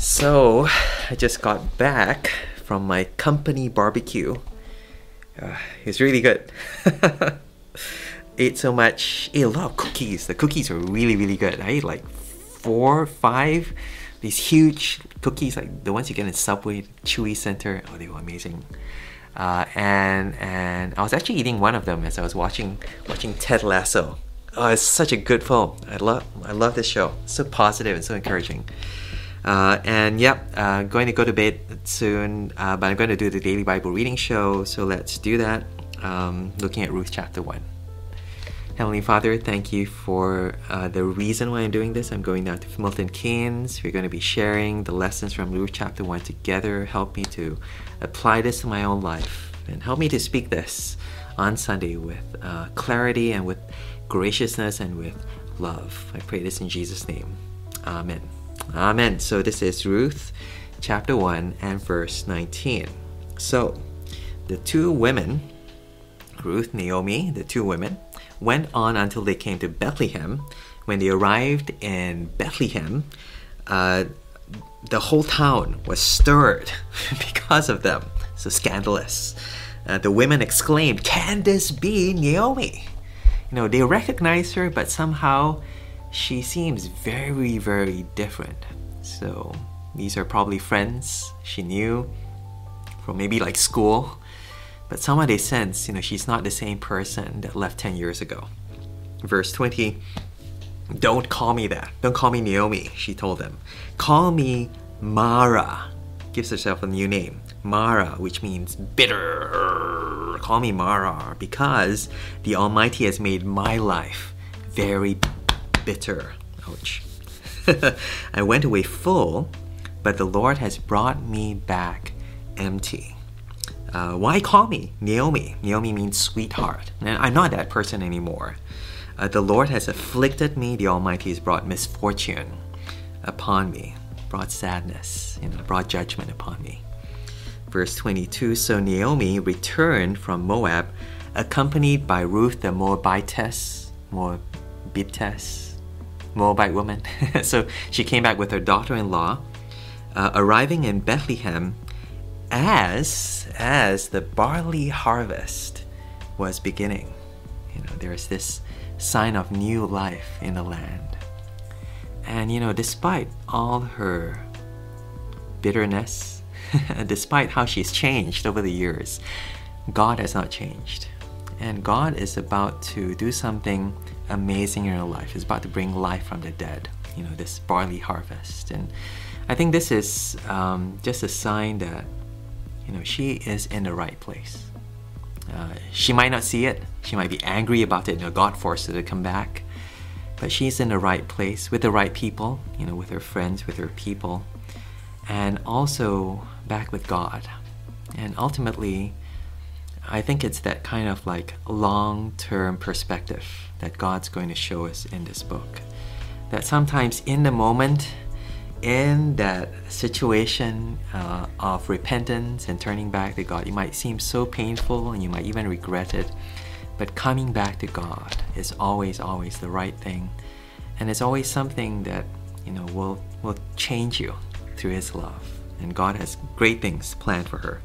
So, I just got back from my company barbecue. Uh, it's really good. ate so much, ate a lot of cookies. The cookies were really, really good. I ate like four, five, these huge cookies, like the ones you get in Subway, Chewy Center. Oh, they were amazing. Uh, and and I was actually eating one of them as I was watching watching Ted Lasso. Oh, it's such a good film. I love I love this show. So positive and so encouraging. Uh, and yep, uh, going to go to bed soon, uh, but I'm going to do the daily Bible reading show. So let's do that. Um, looking at Ruth chapter one. Heavenly Father, thank you for uh, the reason why I'm doing this. I'm going down to Milton Keynes. We're going to be sharing the lessons from Ruth chapter 1 together. Help me to apply this to my own life and help me to speak this on Sunday with uh, clarity and with graciousness and with love. I pray this in Jesus' name. Amen. Amen. So this is Ruth chapter 1 and verse 19. So the two women, Ruth, Naomi, the two women, went on until they came to Bethlehem. When they arrived in Bethlehem, uh, the whole town was stirred because of them. So scandalous. Uh, the women exclaimed, Can this be Naomi? You know, they recognize her, but somehow she seems very, very different. So these are probably friends she knew from maybe like school but somehow they sense, you know, she's not the same person that left 10 years ago. Verse 20 Don't call me that. Don't call me Naomi, she told them. Call me Mara. Gives herself a new name. Mara, which means bitter. Call me Mara because the Almighty has made my life very bitter. Ouch. I went away full, but the Lord has brought me back empty. Uh, why call me Naomi? Naomi means sweetheart. And I'm not that person anymore. Uh, the Lord has afflicted me, the Almighty has brought misfortune upon me, brought sadness, you know, brought judgment upon me. Verse 22 So Naomi returned from Moab, accompanied by Ruth the Moabitess, Moabitess, Moabite woman. so she came back with her daughter in law. Uh, arriving in Bethlehem, as as the barley harvest was beginning you know there's this sign of new life in the land and you know despite all her bitterness despite how she's changed over the years god has not changed and god is about to do something amazing in her life he's about to bring life from the dead you know this barley harvest and i think this is um, just a sign that you know, she is in the right place. Uh, she might not see it. She might be angry about it. You know, God forced her to come back. But she's in the right place with the right people, you know, with her friends, with her people, and also back with God. And ultimately, I think it's that kind of like long term perspective that God's going to show us in this book. That sometimes in the moment, in that situation uh, of repentance and turning back to God, it might seem so painful and you might even regret it. But coming back to God is always, always the right thing. And it's always something that, you know, will, will change you through His love. And God has great things planned for her.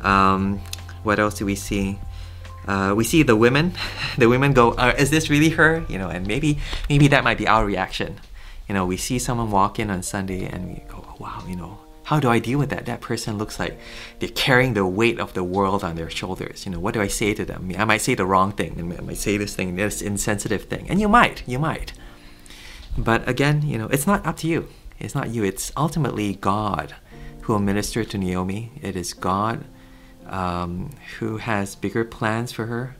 Um, what else do we see? Uh, we see the women. The women go, uh, "Is this really her?" You know, and maybe maybe that might be our reaction you know, we see someone walk in on Sunday and we go, wow, you know, how do I deal with that? That person looks like they're carrying the weight of the world on their shoulders. You know, what do I say to them? I might say the wrong thing, I might say this thing, this insensitive thing, and you might, you might. But again, you know, it's not up to you. It's not you. It's ultimately God who will minister to Naomi. It is God um, who has bigger plans for her,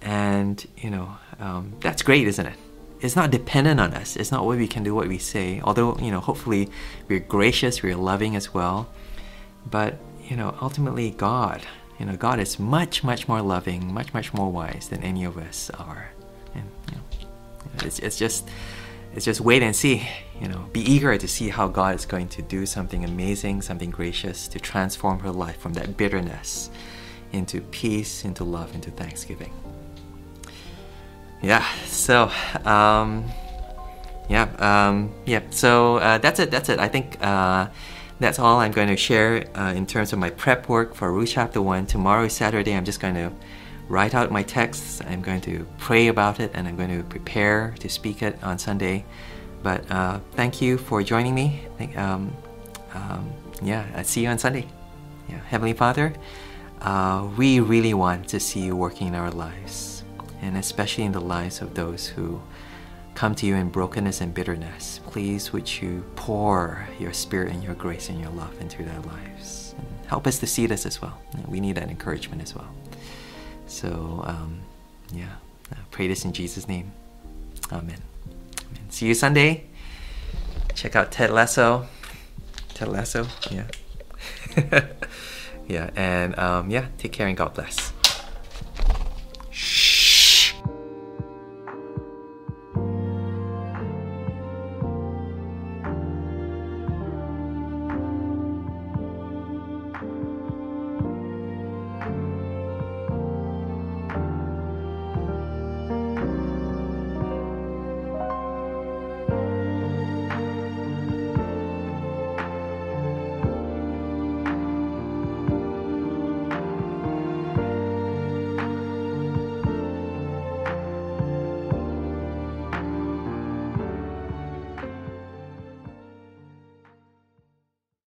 and you know, um, that's great, isn't it? it's not dependent on us. It's not what we can do, what we say. Although, you know, hopefully we're gracious, we're loving as well. But, you know, ultimately God, you know, God is much, much more loving, much, much more wise than any of us are. And, you know, it's, it's just, it's just wait and see, you know, be eager to see how God is going to do something amazing, something gracious to transform her life from that bitterness into peace, into love, into thanksgiving yeah, so um, yeah, um, yeah. So uh, that's it. That's it. I think uh, that's all I'm going to share uh, in terms of my prep work for Ruth chapter one. Tomorrow is Saturday. I'm just going to write out my texts. I'm going to pray about it, and I'm going to prepare to speak it on Sunday. But uh, thank you for joining me. Um, um, yeah, I'll see you on Sunday. Yeah, Heavenly Father, uh, we really want to see you working in our lives, and especially in the lives of those who come to you in brokenness and bitterness. Please, would you pour your spirit and your grace and your love into their lives? And help us to see this as well. We need that encouragement as well. So, um, yeah, I pray this in Jesus' name. Amen. Amen. See you Sunday. Check out Ted Lasso. Ted Lasso, yeah. yeah, and um, yeah, take care and God bless.